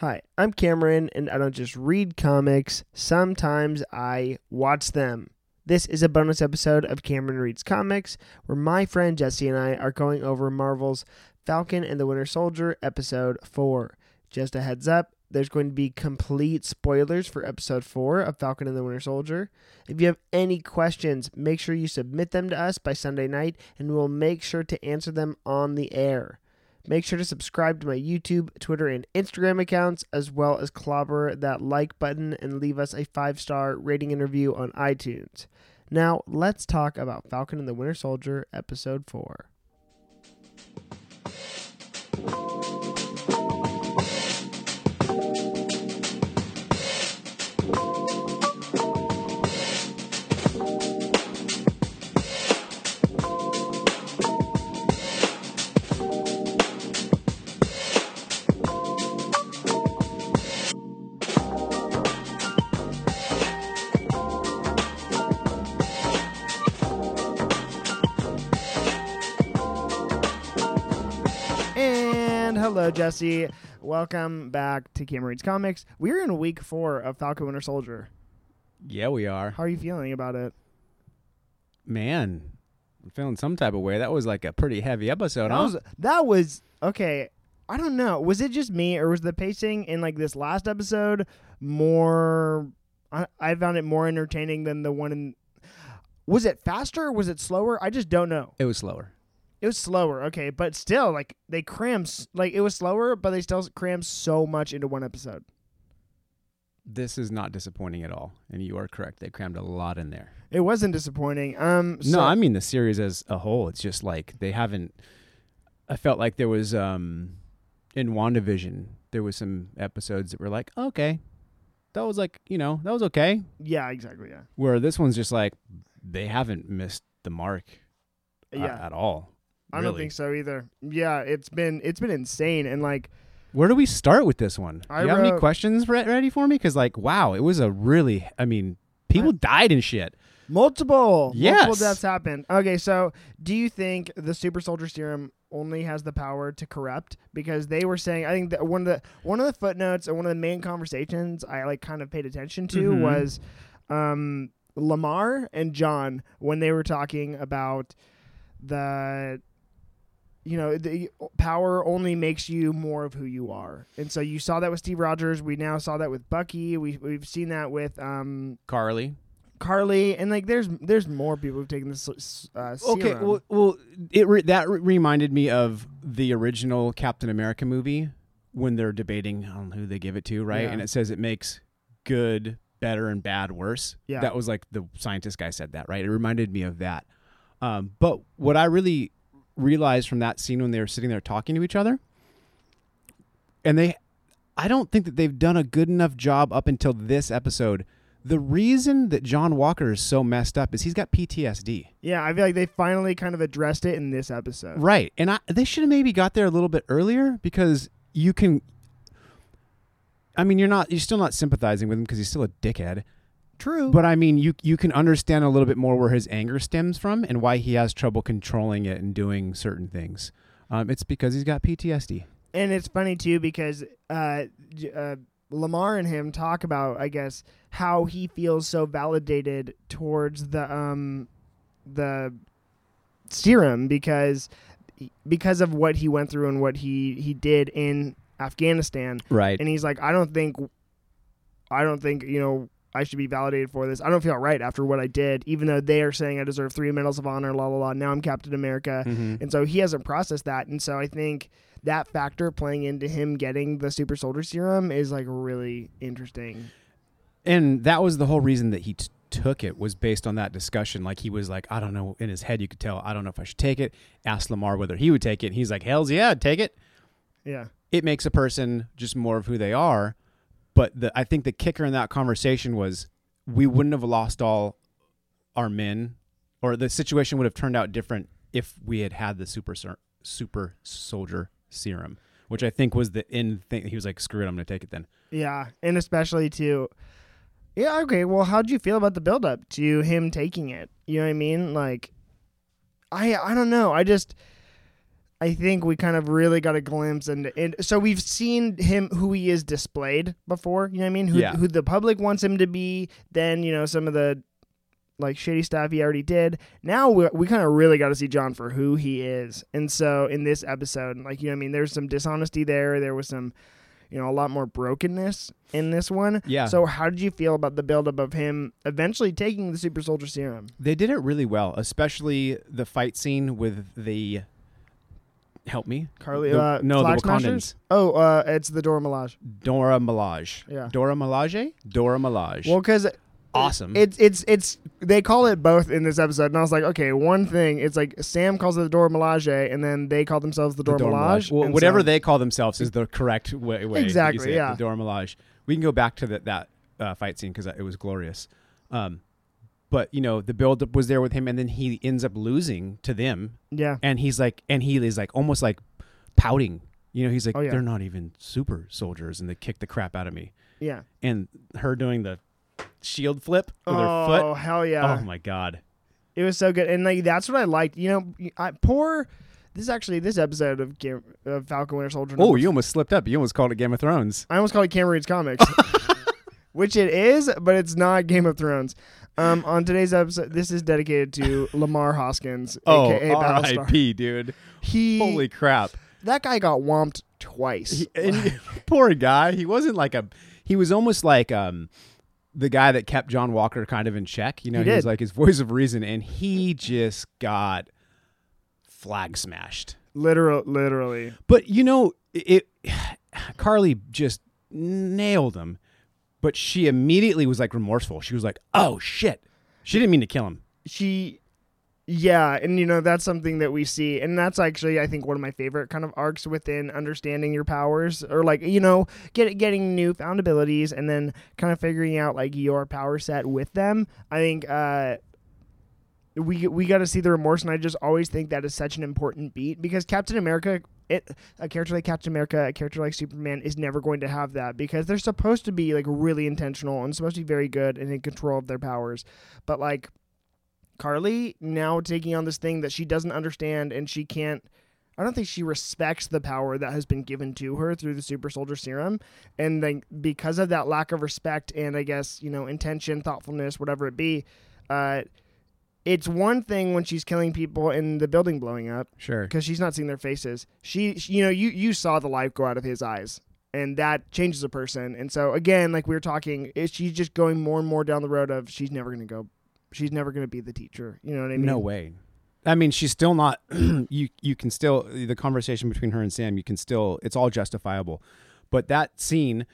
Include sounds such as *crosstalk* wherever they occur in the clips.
Hi, I'm Cameron, and I don't just read comics, sometimes I watch them. This is a bonus episode of Cameron Reads Comics, where my friend Jesse and I are going over Marvel's Falcon and the Winter Soldier, episode 4. Just a heads up, there's going to be complete spoilers for episode 4 of Falcon and the Winter Soldier. If you have any questions, make sure you submit them to us by Sunday night, and we'll make sure to answer them on the air. Make sure to subscribe to my YouTube, Twitter, and Instagram accounts, as well as clobber that like button and leave us a five star rating and review on iTunes. Now, let's talk about Falcon and the Winter Soldier, Episode 4. Hello, Jesse. Welcome back to Reads Comics. We're in week four of Falcon Winter Soldier. Yeah, we are. How are you feeling about it? Man, I'm feeling some type of way. That was like a pretty heavy episode, That huh? was that was okay. I don't know. Was it just me, or was the pacing in like this last episode more? I, I found it more entertaining than the one in. Was it faster? or Was it slower? I just don't know. it was slower. It was slower, okay, but still, like they crammed, like it was slower, but they still crammed so much into one episode. This is not disappointing at all, and you are correct. They crammed a lot in there. It wasn't disappointing. Um, no, I mean the series as a whole. It's just like they haven't. I felt like there was um in WandaVision there was some episodes that were like okay, that was like you know that was okay. yeah, exactly, yeah, Where this one's just like they haven't missed the mark a- yeah. at all. I don't think so either. Yeah, it's been it's been insane, and like Where do we start with this one? I you have any questions re- ready for me? Because like, wow, it was a really. I mean, people died and shit. multiple multiple deaths happened. Okay, so do you think the super soldier serum only has the power to corrupt? Because they were saying, I think that one of the one of the footnotes or one of the main conversations I like kind of paid attention to Mhm. was um, Lamar and John when they were talking about the you know the power only makes you more of who you are and so you saw that with steve rogers we now saw that with bucky we, we've seen that with um, Carly. carly and like there's there's more people who've taken this uh, Okay, well, well, it re- that re- reminded me of the original Captain America movie when they're debating on who they give it to, right? Yeah. And it says it makes good better and bad worse. Yeah. that was like the scientist guy said that, right? It reminded me of that. Um, but what I really realized from that scene when they were sitting there talking to each other, and they, I don't think that they've done a good enough job up until this episode. The reason that John Walker is so messed up is he's got PTSD. yeah i feel like they finally kind of addressed it in this episode Right. And I, they should have maybe got there a little bit earlier because you can. I mean, you're not. You're still not sympathizing with him because he's still a dickhead. True But I mean, you you can understand a little bit more where his anger stems from and why he has trouble controlling it and doing certain things. Um, it's because he's got PTSD. and it's funny too because uh, uh, Lamar and him talk about, I guess, how he feels so validated towards the um the serum because because of what he went through and what he he did in Afghanistan, Right. and he's like, I don't think, I don't think you know. I should be validated for this. I don't feel right after what I did, even though they are saying I deserve three medals of honor, la la la. Now I'm Captain America. hmm And so he hasn't processed that. And so I think that factor playing into him getting the super soldier serum is like really interesting. And that was the whole reason that he t- took it was based on that discussion. Like he was like, I don't know. In his head, you could tell, I don't know if I should take it. Asked Lamar whether he would take it. And he's like, Hell's yeah, I'd take it. Yeah. it makes a person just more of who they are. But the, I think the kicker in that conversation was we wouldn't have lost all our men, or the situation would have turned out different if we had had the super super soldier serum, which I think was the end thing. He was like, "Screw it, I'm going to take it then." Yeah. And especially to, yeah, okay. Well, how'd you feel about the build up to him taking it? You know what I mean? Like, I, I don't know. I just, I think we kind of really got a glimpse and and so we've seen him who he is displayed before, you know what I mean? Who Yeah. who the public wants him to be, then, you know, some of the like shady stuff he already did. Now we we kind of really got to see John for who he is. And so in this episode, like you know what I mean, there's some dishonesty there, there was some you know, a lot more brokenness in this one. Yeah. So how did you feel about the buildup of him eventually taking the super soldier serum? They did it really well, especially the fight scene with the. Help me, Carly, The- uh, no, the Wakandans. Oh, uh, it's the Dora Milaje. Dora Milaje. Yeah. Dora Milaje. Dora Milaje. Well, because awesome. it's it's it's they call it both in this episode, and I was like, okay, one thing, it's like Sam calls it the Dora Milaje, and then they call themselves the The Dora, Dora Milaje. Well, whatever so- they call themselves is the correct way. way Exactly, say it, yeah. the Dora Milaje. We can go back to that that uh, fight scene because it was glorious. Um, but you know the buildup was there with him, and then he ends up losing to them, yeah, and he's like, and he is like almost like pouting. You know, he's like, Oh, yeah. they're not even super soldiers, and they kick the crap out of me. yeah. And her doing the shield flip with her oh, foot. oh hell yeah! Oh my god. It was so good, and like that's what I liked. You know, I poor. This is actually this episode of, Game, of Falcon Winter Soldier. Oh, you almost slipped up. You almost called it Game of Thrones. I almost called it Cameron Reads Comics, *laughs* which it is, but it's not Game of Thrones. Um, on today's episode, this is dedicated to *laughs* Lamar Hoskins, Oh, aka Battlestar. R.I.P. Dude. He Holy crap. that guy got whomped twice. He, and *laughs* poor guy. He wasn't like a. He was almost like um, the guy that kept John Walker kind of in check. You know, He he, was like his voice of reason, and he just got flag smashed. Literal, literally. But you know, it. *sighs* Carly just nailed him, but she immediately was like remorseful. She was like, "Oh shit." She didn't mean to kill him. She, yeah, and you know that's something that we see, and that's actually I think one of my favorite kind of arcs within understanding your powers, or like you know get getting new found abilities, and then kind of figuring out like your power set with them. I think uh, we we got to see the remorse, and I just always think that is such an important beat because Captain America. It, a character like Captain America, a character like Superman is never going to have that because they're supposed to be like really intentional and supposed to be very good and in control of their powers. But like Carly now taking on this thing that she doesn't understand and she can't I don't think she respects the power that has been given to her through the super soldier serum and then because of that lack of respect and I guess, you know, intention, thoughtfulness, whatever it be, uh it's one thing when she's killing people and the building blowing up Sure. because she's not seeing their faces. She, she- you know, you you saw the light go out of his eyes, and that changes a person. And so again, like we were talking, is she's just going more and more down the road of she's never going to go, she's never going to be the teacher. You know what I mean? No way. I mean, she's still not. *clears throat* you you can still the conversation between her and Sam. You can still. It's all justifiable, but that scene,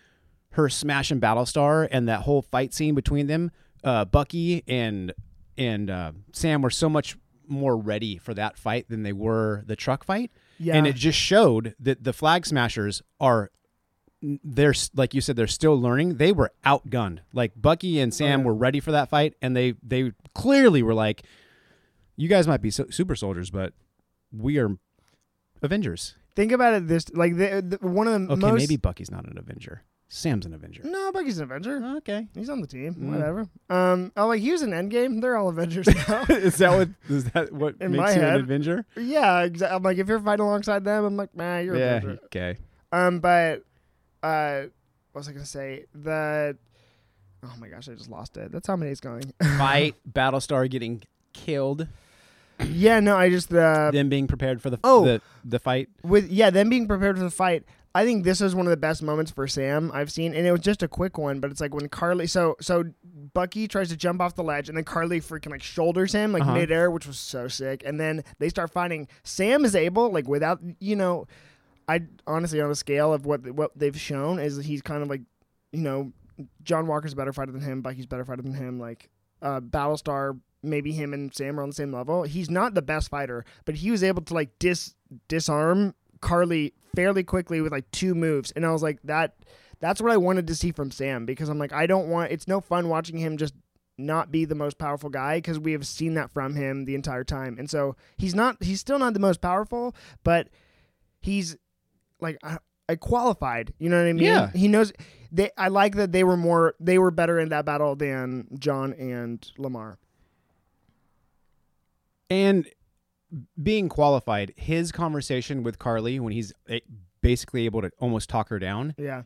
her smashing Battlestar, and that whole fight scene between them, uh, Bucky and and uh, Sam were so much more ready for that fight than they were the truck fight, Yeah. and it just showed that the Flag Smashers are. They're like you said, they're still learning. They were outgunned. Like Bucky and Sam Oh, yeah. were ready for that fight, and they they clearly were like, you guys might be so- super soldiers, but we are Avengers. Think about it. This like the, the one of the Okay, most. maybe Bucky's not an Avenger. Sam's an Avenger. No, Bucky's an Avenger. Okay. He's on the team. Mm. Whatever. Um. Oh, like he was an Endgame. They're all Avengers *laughs* now. is that what is that what In makes my you head. an Avenger? yeah. Exactly. I'm like, if you're fighting alongside them, I'm like, man, you're yeah. an Avenger. Okay. Um, but uh, what was I gonna say? That oh my gosh, I just lost it. That's how many it's going. Fight *laughs* Battlestar getting killed, yeah, no, I just uh, them being prepared for the Oh. the, the fight. with yeah, them being prepared for the fight. I think this is one of the best moments for Sam I've seen, and it was just a quick one, but it's like when Carly, so so Bucky tries to jump off the ledge, and then Carly freaking like shoulders him like Uh-huh. midair, which was so sick, and then they start fighting. Sam is able like without you know, I honestly on a scale of what what they've shown is he's kind of like you know, John Walker's a better fighter than him, Bucky's a better fighter than him, like uh, Battlestar. Maybe him and Sam are on the same level. He's not the best fighter, but he was able to like dis disarm Carly fairly quickly with like two moves, and I was like that. That's what I wanted to see from Sam because I'm like I don't want. It's no fun watching him just not be the most powerful guy because we have seen that from him the entire time, and so he's not. He's still not the most powerful, but he's like I, I qualified. You know what I mean? Yeah. He knows. They. I like that they were more. They were better in that battle than John and Lamar. And being qualified, his conversation with Carly when he's basically able to almost talk her down Yeah.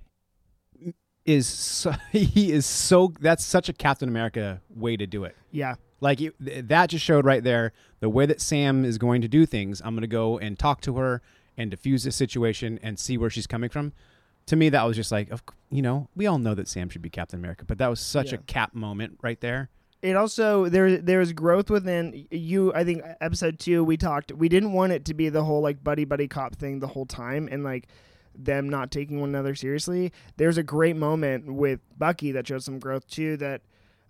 is so, *laughs* he is so that's such a Captain America way to do it. Yeah. Like it, that just showed right there the way that Sam is going to do things. I'm going to go and talk to her and diffuse the situation and see where she's coming from. To me, that was just like, you know, we all know that Sam should be Captain America, but that was such Yeah. a cap moment right there. It also there there's growth within you i think episode two we talked we didn't want it to be the whole like buddy buddy cop thing the whole time and like them not taking one another seriously. There's a great moment with bucky that shows some growth too that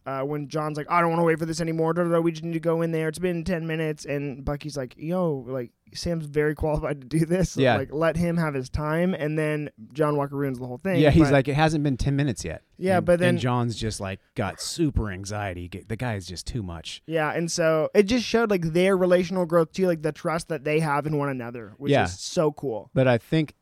uh, when John's like, I don't want to wait for this anymore. Da, da, da, we just need to go in there. It's been ten minutes, and Bucky's like, Yo, like Sam's very *laughs* qualified to do this. Yeah. like let him have his time, and then John Walker ruins the whole thing. yeah, he's but- like, it hasn't been 10 minutes yet. Yeah, And- but then- and John's just like got super anxiety. The guy is just too much. Yeah, and so it just showed like their relational growth too, like the trust that they have in one another, which Yeah. is so cool. But I think,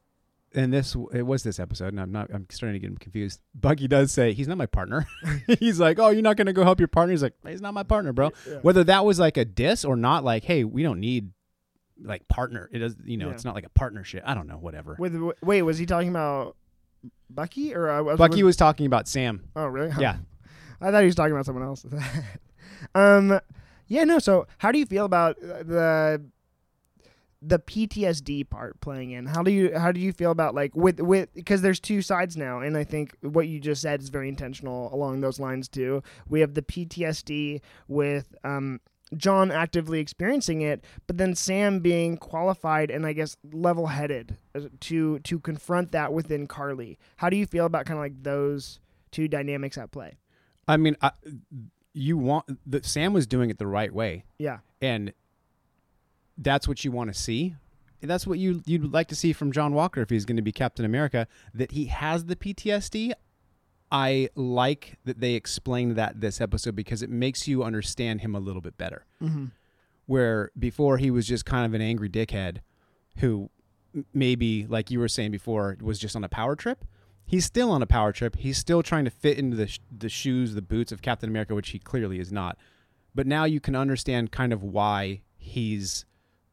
and this it was this episode, and I'm not. I'm starting to get him confused. Bucky does say he's not my partner. *laughs* he's like, oh, you're not gonna go help your partner. He's like, he's not my partner, bro. Yeah. Whether that was like a diss or not, like, hey, we don't need like partner. It does, you know, Yeah. it's not like a partnership. I don't know, whatever. With wait, was he talking about Bucky or uh, was, Bucky was, was talking about Sam. Oh, really? Yeah. *laughs* I thought he was talking about someone else. *laughs* um, yeah, no. So, how do you feel about uh, the the PTSD part playing in? How do you how do you feel about like with with because there's two sides now, and I think what you just said is very intentional along those lines too. We have the PTSD with um. John actively experiencing it, but then Sam being qualified and I guess level-headed uh, to to confront that within Carly. How do you feel about kind of like those two dynamics at play? I mean, I, you want the Sam was doing it the right way, Yeah. and that's what you want to see. That's what you you'd like to see from John Walker if he's going to be Captain America. That he has the PTSD. I like that they explained that this episode because it makes you understand him a little bit better. Mm-hmm. Where before he was just kind of an angry dickhead who maybe, like you were saying before, was just on a power trip. He's still on a power trip. He's still trying to fit into the sh- the shoes, the boots of Captain America, which he clearly is not. But now you can understand kind of why he's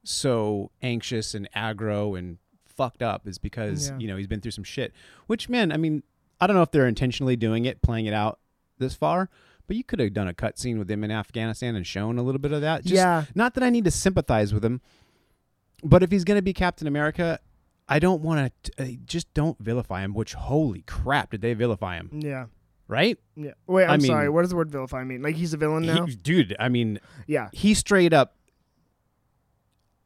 so anxious and aggro and fucked up is because Yeah. you know he's been through some shit. Which man, I mean, I don't know if they're intentionally doing it, playing it out this far, but you could have done a cutscene with him in Afghanistan and shown a little bit of that. Just, yeah. Not that I need to sympathize with him, but if he's going to be Captain America, I don't want to. Uh, just don't vilify him. Which holy crap, did they vilify him? Yeah. Right, Yeah. Wait, I I'm mean- sorry. What does the word vilify mean? Like he's a villain now? He- dude. I mean, yeah. he straight up.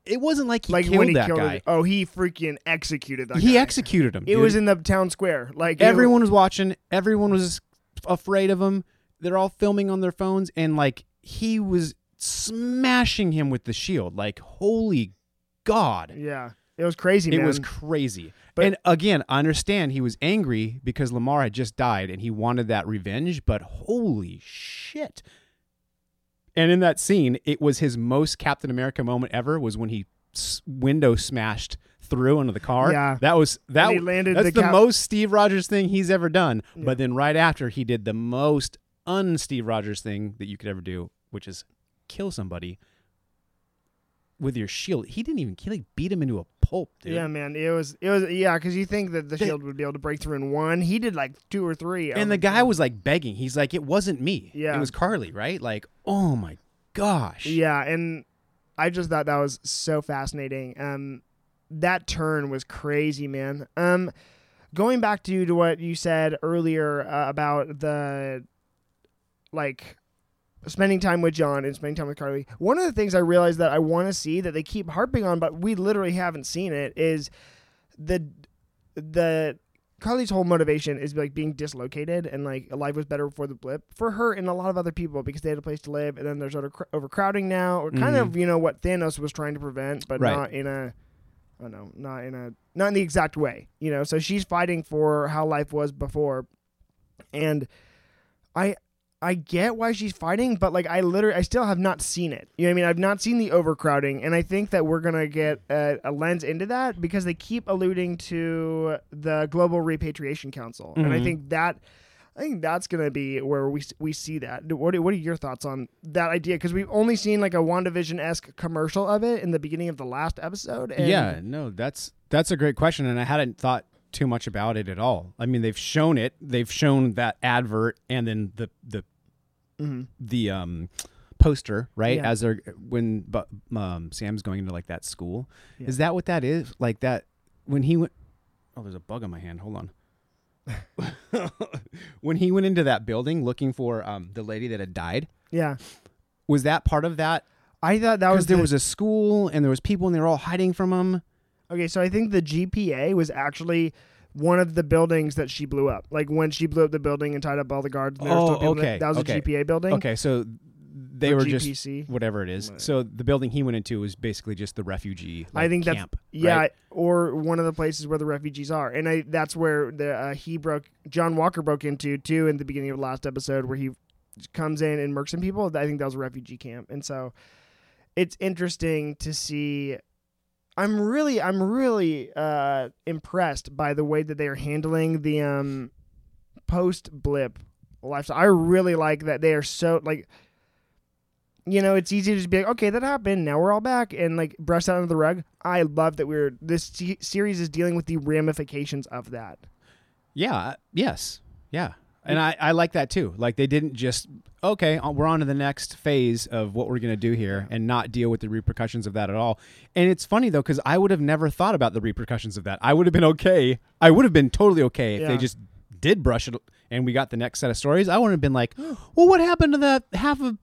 It wasn't like he like killed when he that killed guy. it. Oh, he freaking executed that he guy. executed him. It dude. was in the town square. Like everyone was watching. Everyone was afraid of him. They're all filming on their phones, and like he was smashing him with the shield. Like holy god, Yeah. It was crazy, it man. was crazy. But- and again, I understand he was angry because Lamar had just died, and he wanted that revenge. But holy shit! And in that scene, it was his most Captain America moment ever. Was when he s- window smashed through into the car. Yeah. that was that. He landed that's the the, cap- most Steve Rogers thing he's ever done. Yeah. But then right after, he did the most un Steve Rogers thing that you could ever do, which is kill somebody with your shield. He didn't even. He beat him into a pulp, dude. yeah, man. It was it was yeah, because you think that the The- shield would be able to break through in one. He did like two or three. And the guy was like begging. He's like, "It wasn't me. Yeah. it was Carly, right? Like, oh my gosh. Yeah, and I just thought that was so fascinating. Um, that turn was crazy, man. Um, going back to to what you said earlier uh, about the like spending time with John and spending time with Carly. One of the things I realized that I want to see that they keep harping on, but we literally haven't seen it, is the the Carly's whole motivation is like being dislocated and like life was better before the blip for her and a lot of other people because they had a place to live and then there's over overcrowding now or kind Mhm. of you know what Thanos was trying to prevent but Right. not in a I don't know not in a not in the exact way you know so she's fighting for how life was before and I I get why she's fighting, but like I literally, I still have not seen it. You know what I mean? I've not seen the overcrowding, and I think that we're gonna get a, a lens into that because they keep alluding to the Global Repatriation Council, and I Mhm. think that I think that's gonna be where we we see that. What are, what are your thoughts on that idea? Because we've only seen like a WandaVision esque commercial of it in the beginning of the last episode. And yeah, no, that's that's a great question, and I hadn't thought too much about it at all. I mean, they've shown it. They've shown that advert, and then the the Mhm. the um poster right Yeah. as they're when but um Sam's going into like that school. Yeah. Is that what that is? Like that when he went. Oh, there's a bug on my hand. Hold on. *laughs* when he went into that building looking for um the lady that had died, yeah. was that part of that? I thought that was there the- was a school and there was people and they were all hiding from him. Okay, so I think the GPA was actually one of the buildings that she blew up. Like when she blew up the building and tied up all the guards. and Oh, still people in okay, it, That was okay. a GPA building. Okay, so they or were just whatever it is. Right. So the building he went into was basically just the refugee. I like, think that's- camp. Yeah, right? or one of the places where the refugees are, and I that's where the uh, he broke John Walker broke into too in the beginning of the last episode where he comes in and murks some people. I think that was a refugee camp, and so it's interesting to see. I'm really, I'm really uh, impressed by the way that they are handling the um, post blip lifestyle. I really like that they are so like you know, it's easy to just be like, okay, that happened. Now we're all back and like brush that under the rug. I love that we're this se- series is dealing with the ramifications of that. Yeah. uh, Yes. Yeah. And I, I like that too. Like they didn't just okay, uh, we're on to the next phase of what we're gonna do here, and not deal with the repercussions of that at all. And it's funny though, because I would have never thought about the repercussions of that. I would have been okay. I would have been totally okay if Yeah. they just did brush it, and we got the next set of stories. I wouldn't have been like, well, what happened to that half of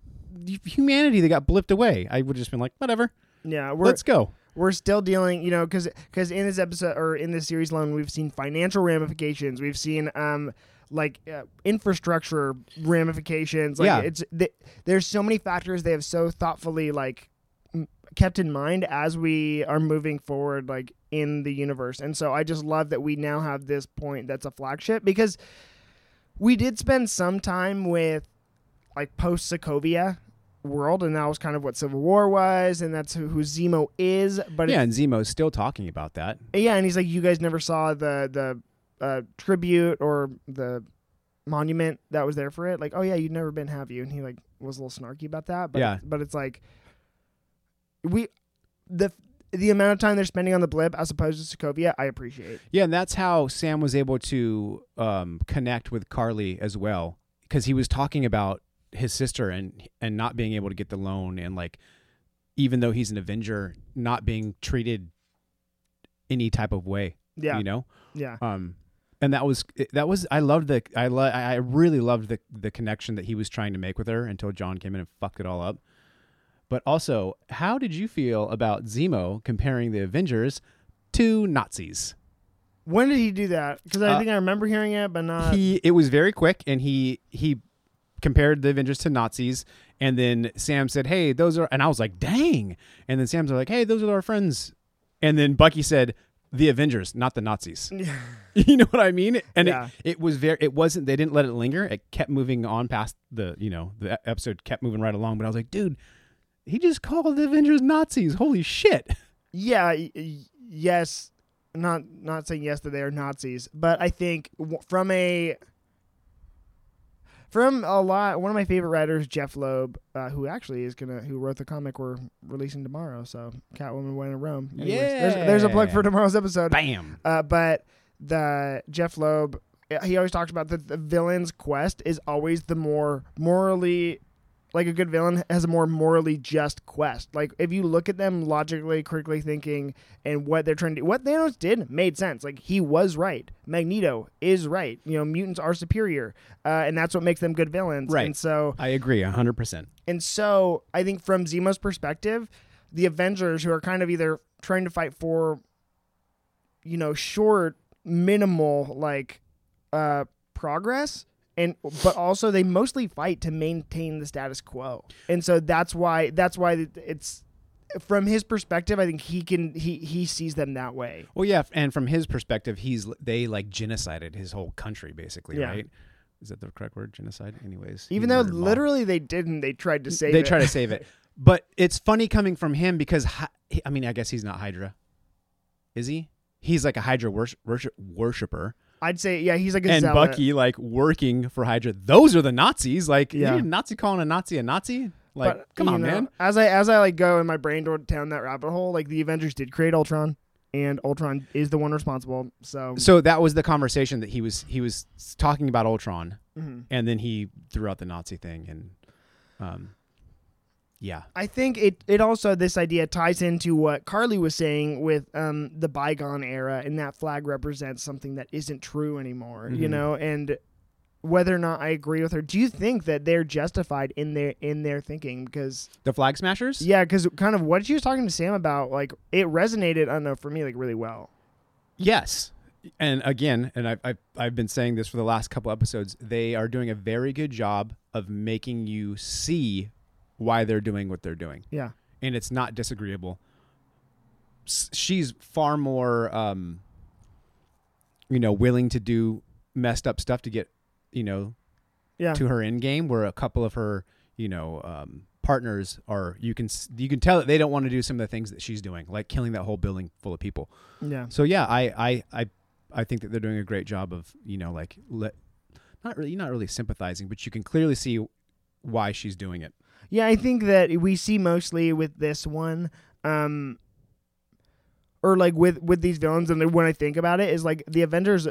humanity that got blipped away? I would have just been like, whatever, Yeah, we're let's go. we're still dealing, you know, because because in this episode or in this series alone, we've seen financial ramifications. We've seen um like uh, infrastructure ramifications. Like Yeah. it's th- there's so many factors they have so thoughtfully like m- kept in mind as we are moving forward like in the universe. And so I just love that we now have this point that's a flagship because we did spend some time with like post Sokovia world and that was kind of what Civil War was and that's who, who Zemo is but Yeah, it's- and Zemo's still talking about that. yeah and he's like you guys never saw the the uh, tribute or the monument that was there for it like oh yeah you've never been have you and he like was a little snarky about that but Yeah. but it's like we the the amount of time they're spending on the blip as opposed to Sokovia I appreciate Yeah, and that's how Sam was able to um, connect with Carly as well, because he was talking about his sister and and not being able to get the loan, and like even though he's an Avenger, not being treated any type of way. yeah you know. yeah Um, and that was that was I loved the I lo- I really loved the the connection that he was trying to make with her until John came in and fucked it all up. But also, how did you feel about Zemo comparing the Avengers to Nazis? when did he do that because I Uh, think I remember hearing it but not he it was very quick and he he compared the Avengers to Nazis and then Sam said, "Hey, those are," and I was like, "Dang!" And then Sam's like, "Hey, those are our friends," and then Bucky said, "The Avengers, not the Nazis." *laughs* you know what I mean? And Yeah. it, it was very, it wasn't. They didn't let it linger. It kept moving on past the, you know, the episode kept moving right along. But I was like, dude, he just called the Avengers Nazis. Holy shit! Yeah, yes. Not not saying yes that they are Nazis, but I think w- from a from a lot one of my favorite writers, Jeph Loeb, uh, who actually is gonna who wrote the comic we're releasing tomorrow. So Catwoman went to Rome. there's, there's a plug for tomorrow's episode. Bam. Uh, but the Jeph Loeb, he always talks about that the villain's quest is always the more morally, like a good villain has a more morally just quest. Like if you look at them logically, critically thinking, and what they're trying to do, what Thanos did made sense. Like he was right. Magneto is right. You know, mutants are superior, uh, and that's what makes them good villains. Right. And so I agree, hundred percent. and so I think from Zemo's perspective, the Avengers who are kind of either trying to fight for, you know, short, minimal like uh progress and but also they mostly fight to maintain the status quo. And so that's why that's why it's from his perspective, I think he can he he sees them that way. Well, yeah, and from his perspective, he's they like genocided his whole country, basically, Yeah. right? Is that the correct word? Genocide, anyways. Even though literally they didn't, they tried to save they it. try to save it, *laughs* but it's funny coming from him because I mean, I guess he's not Hydra, is he? He's like a Hydra worship worshiper, I'd say yeah, he's like a and zealot. Bucky like working for Hydra. Those are the Nazis. Like, Yeah. you a Nazi calling a Nazi a Nazi? Like, But, come on, know, man. As I as I like go in my brain down that rabbit hole, like the Avengers did create Ultron, and Ultron is the one responsible. So, So that was the conversation that he was he was talking about Ultron, mhm. and then he threw out the Nazi thing, and um, yeah, I think it it also this idea ties into what Carly was saying with um the bygone era, and that flag represents something that isn't true anymore. You Mhm. know, and whether or not I agree with her, do you think that they're justified in their in their thinking? Because the Flag Smashers. yeah, because kind of what she was talking to Sam about, like it resonated. I don't know for me, like really well. Yes. And again, and I've, I've, I've been saying this for the last couple episodes, they are doing a very good job of making you see why they're doing what they're doing. Yeah. And it's not disagreeable. S- She's far more, um, you know, willing to do messed up stuff to get, you know, Yeah. to her end game, where a couple of her, you know, um, partners are you can you can tell that they don't want to do some of the things that she's doing, like killing that whole building full of people. Yeah. So yeah, I I I I think that they're doing a great job of you know like let not really not really sympathizing, but you can clearly see why she's doing it. Yeah, I think that we see mostly with this one, um, or like with with these villains, and when I think about it, is like the Avengers.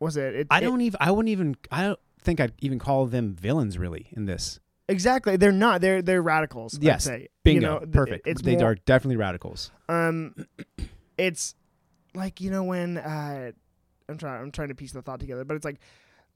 Was it? it I it- don't even I wouldn't even I don't think I'd even call them villains really in this. exactly. They're not. They're they're radicals. I'd Yes, say. Bingo, You know, perfect. It's they more, are definitely radicals. Um, *coughs* it's like you know when uh, I'm trying I'm trying to piece the thought together, but it's like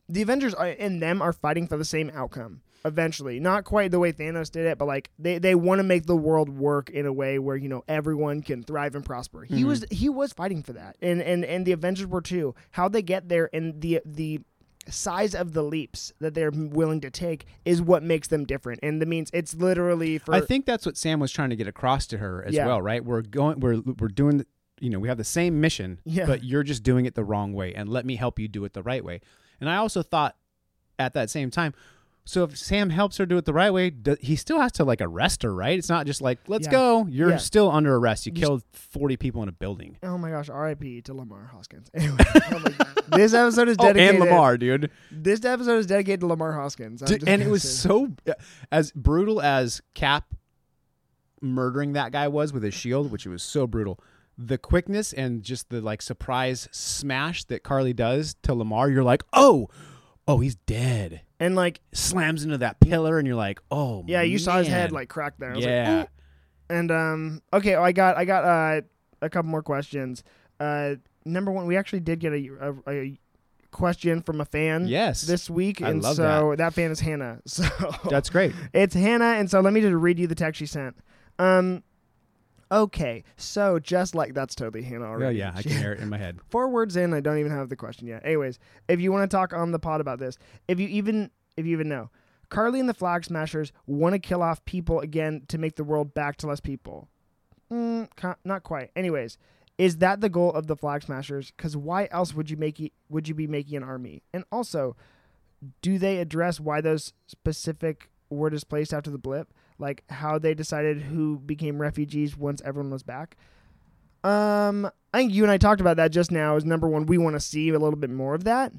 the Avengers are, and them are fighting for the same outcome eventually. Not quite the way Thanos did it, but like they, they want to make the world work in a way where you know everyone can thrive and prosper. He Mhm. was he was fighting for that, and and and the Avengers were too. How they get there and the the size of the leaps that they're willing to take is what makes them different and the means it's literally for I think that's what Sam was trying to get across to her as Yeah. well, right? We're going we're we're doing the, you know, we have the same mission, Yeah. but you're just doing it the wrong way and let me help you do it the right way. And I also thought at that same time, so if Sam helps her do it the right way, do, he still has to like arrest her, right? It's not just like, let's Yeah. go. You're Yeah. still under arrest. You You killed 40 people in a building. Oh my gosh, R.I.P. to Lamar Hoskins. *laughs* Anyway, God. this episode is *laughs* Oh, dedicated. and Lamar, dude. This episode is dedicated to Lamar Hoskins. I'm Dude, just and it gonna was say so as brutal as Cap murdering that guy was with his shield, which it was so brutal. The quickness and just the like surprise smash that Carly does to Lamar, you're like, oh, oh, he's dead. And like, Slams into that pillar, and you're like, oh, yeah, you saw his head like crack there. I was like, yeah. "Ooh." and um, okay, I got I got uh a couple more questions. Uh, number one, we actually did get a a, a question from a fan. yes, This week, I and love so that. fan is Hannah. *laughs* So that's great. It's Hannah, and so let me just read you the text she sent. Um, okay, so just like that's totally Hannah already. Oh yeah, I can *laughs* hear it in my head. Four words in, I don't even have the question yet. Anyways, if you want to talk on the pod about this, if you even if you even know, Carly and the Flag Smashers want to kill off people again to make the world back to less people. Mm, not quite. Anyways, is that the goal of the Flag Smashers? Because why else would you make it, would you be making an army? And also, do they address why those specific were displaced after the blip? Like how they decided who became refugees once everyone was back? Um, I think you and I talked about that just now. Is number one, we want to see a little bit more of that.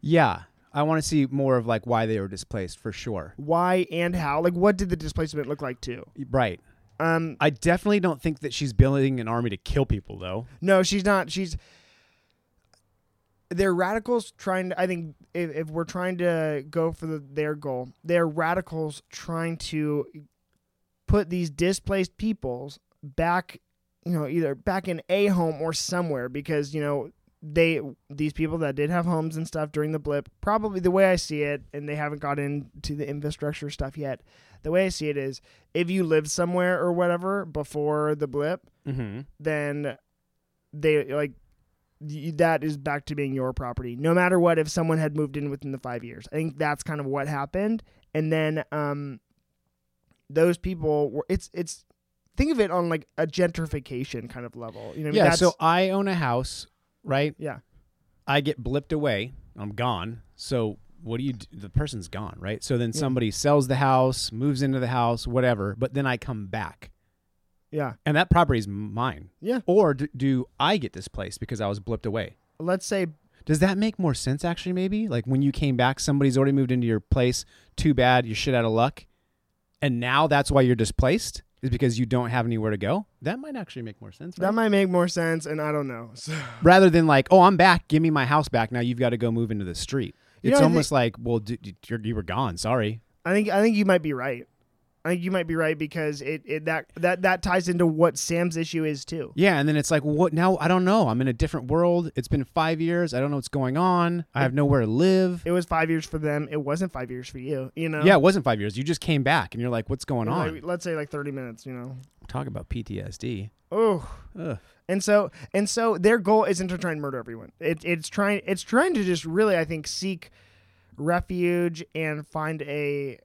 Yeah, I want to see more of like why they were displaced for sure. Why and how? Like, what did the displacement look like too? Right. Um, I definitely don't think that she's building an army to kill people, though. no, she's not. She's they're radicals trying to. I think if, if we're trying to go for the, their goal, they're radicals trying to put these displaced peoples back. You know, either back in a home or somewhere because you know they these people that did have homes and stuff during the blip probably the way i see it and they haven't got into the infrastructure stuff yet the way i see it is if you lived somewhere or whatever before the blip Mm-hmm. then they like that is back to being your property no matter what if someone had moved in within the five years i think that's kind of what happened and then um those people were it's it's think of it on like a gentrification kind of level you know what I mean? Yeah. So I own a house, right? yeah I get blipped away. I'm gone. So what do you do? The person's gone, right? So then Yeah. somebody sells the house, moves into the house, whatever, but then I come back. Yeah And that property is mine. Yeah. Or do, do I get displaced because I was blipped away? let's say Does that make more sense actually maybe? Like when you came back somebody's already moved into your place. Too bad, you're shit out of luck. And now that's why you're displaced is because you don't have anywhere to go. That might actually make more sense. that might make more sense, and I don't know. So, *laughs* Rather than like, "Oh, I'm back. Give me my house back. Now you've got to go move into the street." You it's know, almost like, "Well, d- d- you're, you were gone. Sorry." I think I think you might be right. I think you might be right because it, it that that that ties into what Sam's issue is too. Yeah, and then it's like, what now? I don't know. I'm in a different world. It's been five years. I don't know what's going on. I have nowhere to live. It was five years for them. It wasn't five years for you. You know. Yeah, it wasn't five years. You just came back, and you're like, what's going Like, on? let's say like thirty minutes. You know. Talk about PTSD. Oh. Ugh. And so and so their goal isn't to try and murder everyone. It, it's trying it's trying to just really I think seek refuge and find a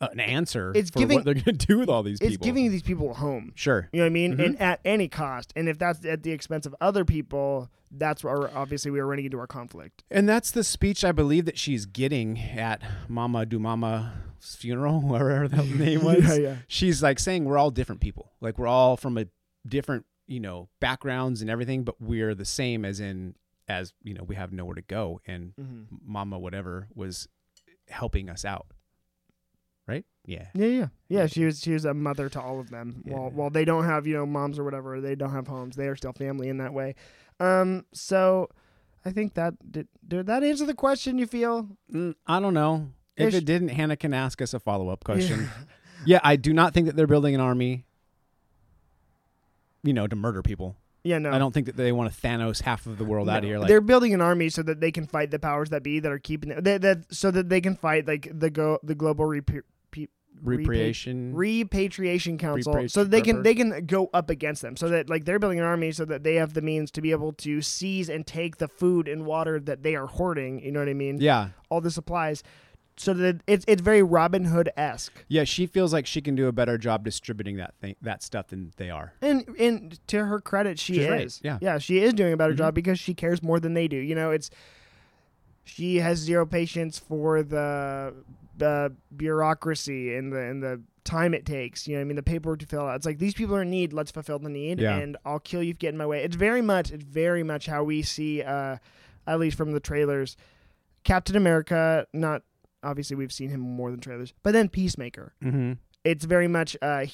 an answer It's for giving- what they're going to do with all these it's giving these people a home. sure. You know what I mean? Mhm. And at any cost. And if that's at the expense of other people, that's where obviously we are running into our conflict. And that's the speech I believe that she's getting at Mama Do Mama's funeral, *laughs* whatever that *laughs* name was. yeah, yeah. She's like saying we're all different people. Like we're all from a different, you know, backgrounds and everything, but we're the same as in as, you know, we have nowhere to go and hmm Mama whatever was helping us out. Right? Yeah. Yeah, yeah, yeah. She was she was a mother to all of them. Yeah. While while they don't have you know moms or whatever, they don't have homes. They are still family in that way. Um, so I think that did did that answer the question? You feel? Mm, I don't know. If Ish. it didn't, Hannah can ask us a follow up question. *laughs* Yeah, I do not think that they're building an army, you know, to murder people. Yeah, no. I don't think that they want to Thanos half of the world out of here. Like, they're building an army so that they can fight the powers that be that are keeping it. That, that so that they can fight like the go the global repatriation. repatriation council, Repatri- so they can they can go up against them. So that like they're building an army so that they have the means to be able to seize and take the food and water that they are hoarding. You know what I mean? yeah, All the supplies. So that it's it's very Robin Hood esque. yeah. She feels like she can do a better job distributing that thing, that stuff than they are. And and to her credit, she She's is. right, yeah. yeah, she is doing a better Mhm. job because she cares more than they do. You know, it's she has zero patience for the the bureaucracy and the and the time it takes. You know, what I mean, the paperwork to fill out. It's like these people are in need. Let's fulfill the need, Yeah. and I'll kill you if you get in my way. It's very much, it's very much how we see, uh, at least from the trailers, Captain America. Not obviously we've seen him more than trailers, but then Peacemaker Mm-hmm. it's very much uh,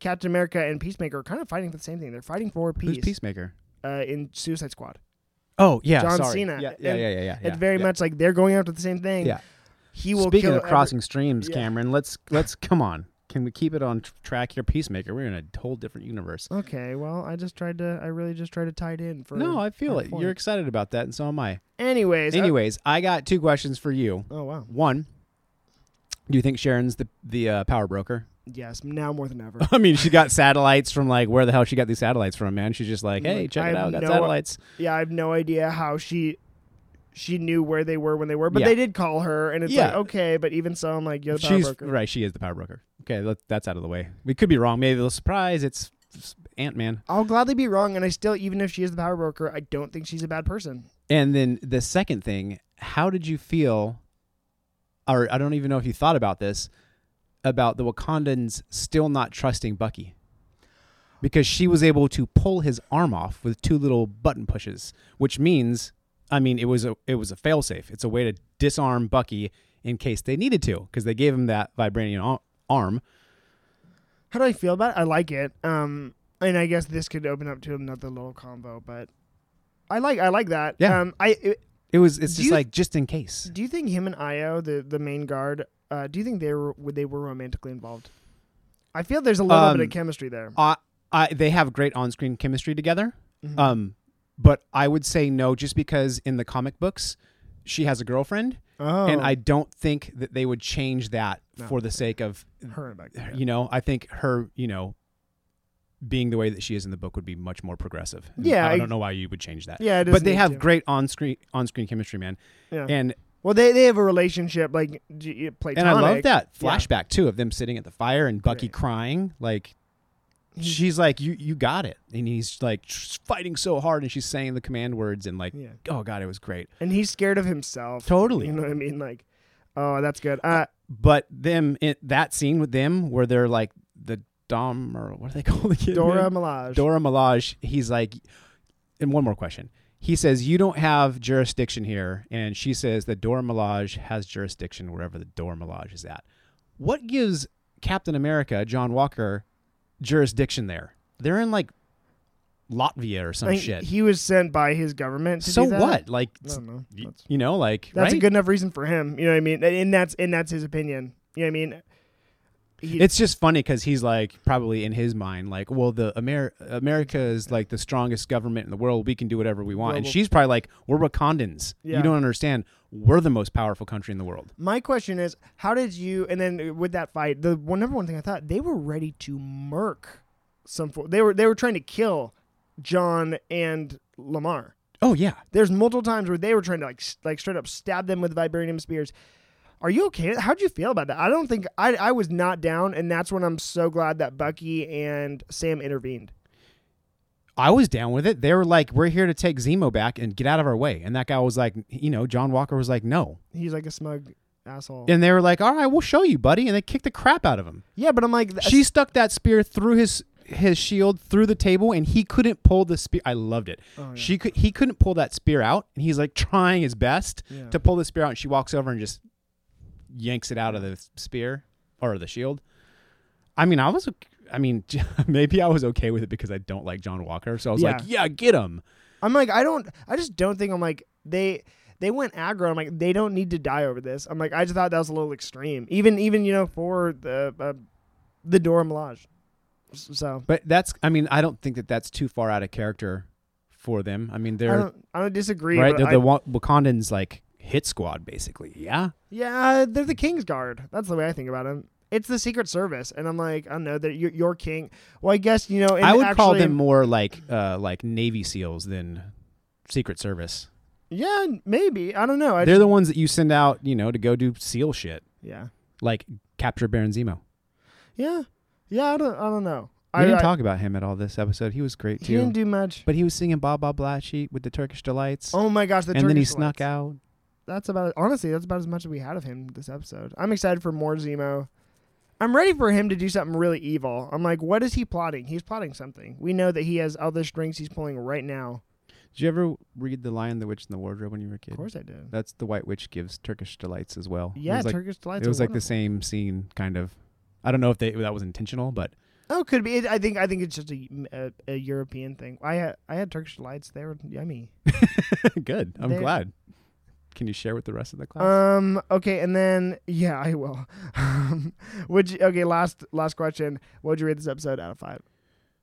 Captain America and Peacemaker are kind of fighting for the same thing. They're fighting for Who's peace Peacemaker? uh, in Suicide Squad. Oh yeah, John sorry. Cena. Yeah, yeah, yeah, yeah. yeah, it's very yeah. much like they're going after the same thing. Yeah. He will Speaking of crossing streams, Yeah. Cameron, let's let's come on. Can we keep it on tr- track here? Peacemaker. We're in a whole different universe. okay, well, I just tried to. I really just tried to tie it in for. No, I feel it. point. You're excited about that, and so am I. Anyways. Anyways, I got two questions for you. oh wow. One, do you think Sharon's the the uh, power broker? Yes, now more than ever. *laughs* I mean, she got satellites from like where the hell she got these satellites from, man? She's just like, hey, check I it out, got no- satellites. yeah, I have no idea how she. She knew where they were when they were, but Yeah. they did call her, and it's Yeah. like okay. But even so, I'm like, you're the power She's broker. right. She is the power broker. Okay, let, that's out of the way. We could be wrong. Maybe they'll surprise. It's Ant Man. I'll gladly be wrong, and I still, even if she is the power broker, I don't think she's a bad person. And then the second thing, how did you feel? Or I don't even know if you thought about this about the Wakandans still not trusting Bucky because she was able to pull his arm off with two little button pushes, which means, I mean, it was a it was a failsafe. It's a way to disarm Bucky in case they needed to because they gave him that vibranium arm. How do I feel about it? I like it. Um, and I guess this could open up to another little combo, but I like I like that. Yeah. Um, I it, It was it's just you- like just in case. do you think him and Ayo, the the main guard, uh, do you think they were they were romantically involved? I feel there's a little bit Um, of chemistry there. I, I they have great on-screen chemistry together. Mhm. Um, but I would say no, just because in the comic books she has a girlfriend, oh, and I don't think that they would change that No. for the sake of her and Bucky, yeah. you know. I think her, you know, being the way that she is in the book would be much more progressive. Yeah, I, I- don't know why you would change that. Yeah, it but they have to. great on-screen on-screen chemistry, man. Yeah. And well, they they have a relationship like platonic. and I love that Yeah. flashback too of them sitting at the fire and Bucky Great. crying like. He's- She's like, you, you got it, and he's like fighting so hard, and she's saying the command words, and like, Yeah, oh god, it was great. and he's scared of himself. Totally. You know what I mean? Like, oh, that's good. Uh, But them in that scene with them where they're like the Dom or what do they *laughs* call the kid? Dora man? Milaje. Dora Milaje. He's like, and one more question. he says you don't have jurisdiction here, and she says the Dora Milaje has jurisdiction wherever the Dora Milaje is at. What gives Captain America, John Walker, jurisdiction there? They're in like Latvia or some I think shit. He was sent by his government. To so what? Like, know. you know, like that's a good enough reason for him. You know what I mean? And that's and that's his opinion. You know what I mean? He, It's just funny because he's like probably in his mind like, well, the Amer- America is like the strongest government in the world. We can do whatever we want. And she's probably like, we're Wakandans. Yeah. You don't understand. We're the most powerful country in the world. My question is, how did you? And then with that fight, the one number one thing I thought they were ready to murk some. They were they were trying to kill John and Lemar. Oh yeah. There's multiple times where they were trying to like like straight up stab them with vibranium spears. Are you okay? How'd you feel about that? I don't think I I was not down, and that's when I'm so glad that Bucky and Sam intervened. I was down with it. They were like, we're here to take Zemo back and get out of our way. And that guy was like, you know, John Walker was like, no. He's like a smug asshole. And they were like, all right, we'll show you, buddy. And they kicked the crap out of him. yeah, but I'm like, She stuck that spear through his his shield through the table and he couldn't pull the spear. I loved it. Oh, yeah. She could he couldn't pull that spear out and he's like trying his best Yeah. to pull the spear out and she walks over and just yanks it out of the spear or the shield. I mean, I was I mean, *laughs* maybe I was okay with it because I don't like John Walker. So I was like, Yeah. yeah, get him. I'm like, I don't, I just don't think I'm like they they went aggro. I'm like, they don't need to die over this. I'm like, I just thought that was a little extreme. Even even you know for the uh, the Dora Milaje. So But that's I mean, I don't think that that's too far out of character for them. I mean, they're don't I don't disagree. right. They're I- the Wakandans like hit squad basically. Yeah. yeah, they're the King's Guard. That's the way I think about them. It's the Secret Service, and I'm like, I don't know that you're, you're king. Well, I guess you know. I would call them more like uh like Navy SEALs than Secret Service. Yeah, maybe. I don't know. I They're just, the ones that you send out, you know, to go do SEAL shit, yeah, like capture Baron Zemo. yeah, yeah. I don't. I don't know. We I didn't I- talk about him at all this episode. He was great He didn't do much. but he was singing Baba Blashy with the Turkish delights, Oh my gosh, the and then he Turkish snuck out. That's about honestly that's about as much as we had of him this episode. I'm excited for more zemo. I'm ready for him to do something really evil. I'm like what is he plotting? He's plotting something. We know that he has other strings he's pulling right now. Did you ever read The Lion, the Witch, and the Wardrobe when you were a kid? of course i did. That's the White Witch gives Turkish delights as well. yeah like, turkish delights it was like the same scene, kind of. I don't know if they that was intentional, but oh could be. It, i think i think it's just a, a, a european thing. I had i had turkish delights. They were yummy. *laughs* Good. I'm They- glad. Can you share with the rest of the class? um okay and then yeah i will would you okay last last question what would you rate this episode out of five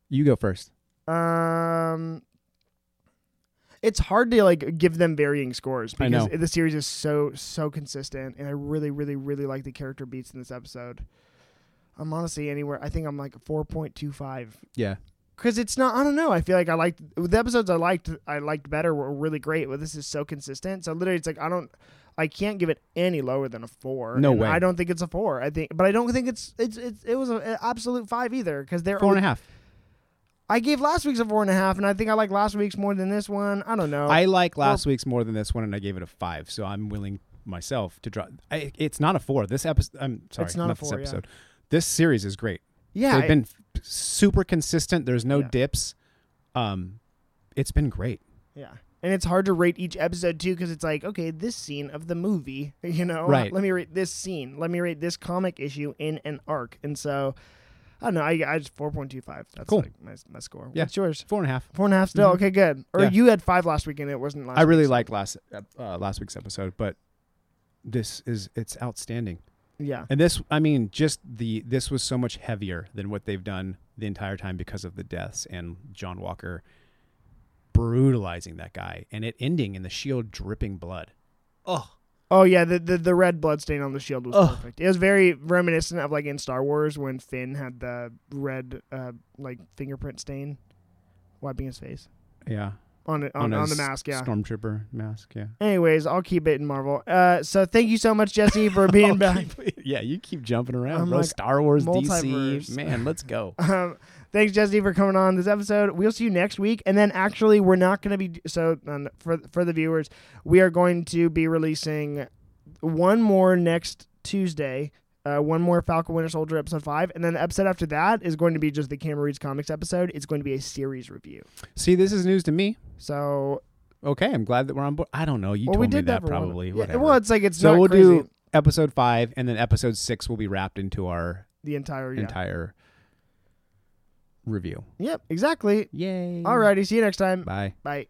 you go first. Um, it's hard to like give them varying scores because the series is so so consistent, and I really really really like the character beats in this episode. I'm honestly anywhere. I think I'm like four point two five Yeah. Because it's not. I don't know. I feel like I liked the episodes I liked. I liked better were really great, but this is so consistent. So literally, it's like I don't. I can't give it any lower than a four. No way. I don't think it's a four. I think, but I don't think it's it's, it's it was an absolute five either because they're Four and a half. I gave last week's a four and a half, and I think I like last week's more than this one. I don't know. I like last week's more than this one, and I gave it a five. So I'm willing myself to drop. I, it's not a four. This episode. I'm sorry, It's not a this four, yeah. episode. This series is great. Yeah, They've I- been super consistent. There's no Yeah. dips. Um, it's been great. yeah, and it's hard to rate each episode too because it's like, okay, this scene of the movie, *laughs* you know, Right. Let me rate this scene. Let me rate this comic issue in an arc, and so I don't know. I I just four point two five. That's Cool. like my my score. Yeah. What's yours? Four and a half. Four and a half still. Mhm. Okay, good. Or Yeah. you had five last week and it wasn't last. I really liked last uh, last week's episode, but this is it's outstanding. Yeah, And this, I mean, just the this was so much heavier than what they've done the entire time because of the deaths and John Walker brutalizing that guy and it ending in the shield dripping blood. Oh, Oh yeah, the, the the red blood stain on the shield was Ugh. perfect. It was very reminiscent of like in Star Wars when Finn had the red uh like fingerprint stain wiping his face yeah, on it on, on, his the mask. Yeah. stormtrooper mask. Yeah, Anyways, I'll keep it in Marvel. Uh, so thank you so much, Jesse, for *laughs* being back. yeah, you keep jumping around, I'm bro. like, Star Wars, multiverse. DC, man, let's go. *laughs* Um, thanks, Jesse, for coming on this episode. We'll see you next week, and then actually, we're not going to be so um, for for the viewers. We are going to be releasing one more next Tuesday. Uh, one more Falcon Winter Soldier episode five, and then the episode after that is going to be just the Cameron Reads Comics episode. It's going to be a series review. See, this is news to me. So okay, I'm glad that we're on board. I don't know. You well, told we me did that probably. Yeah, Whatever. well, it's like it's so we'll crazy. do episode five, and then episode six will be wrapped into our the entire yeah. entire review. Yep, exactly. Yay! Alrighty, see you next time. Bye. Bye.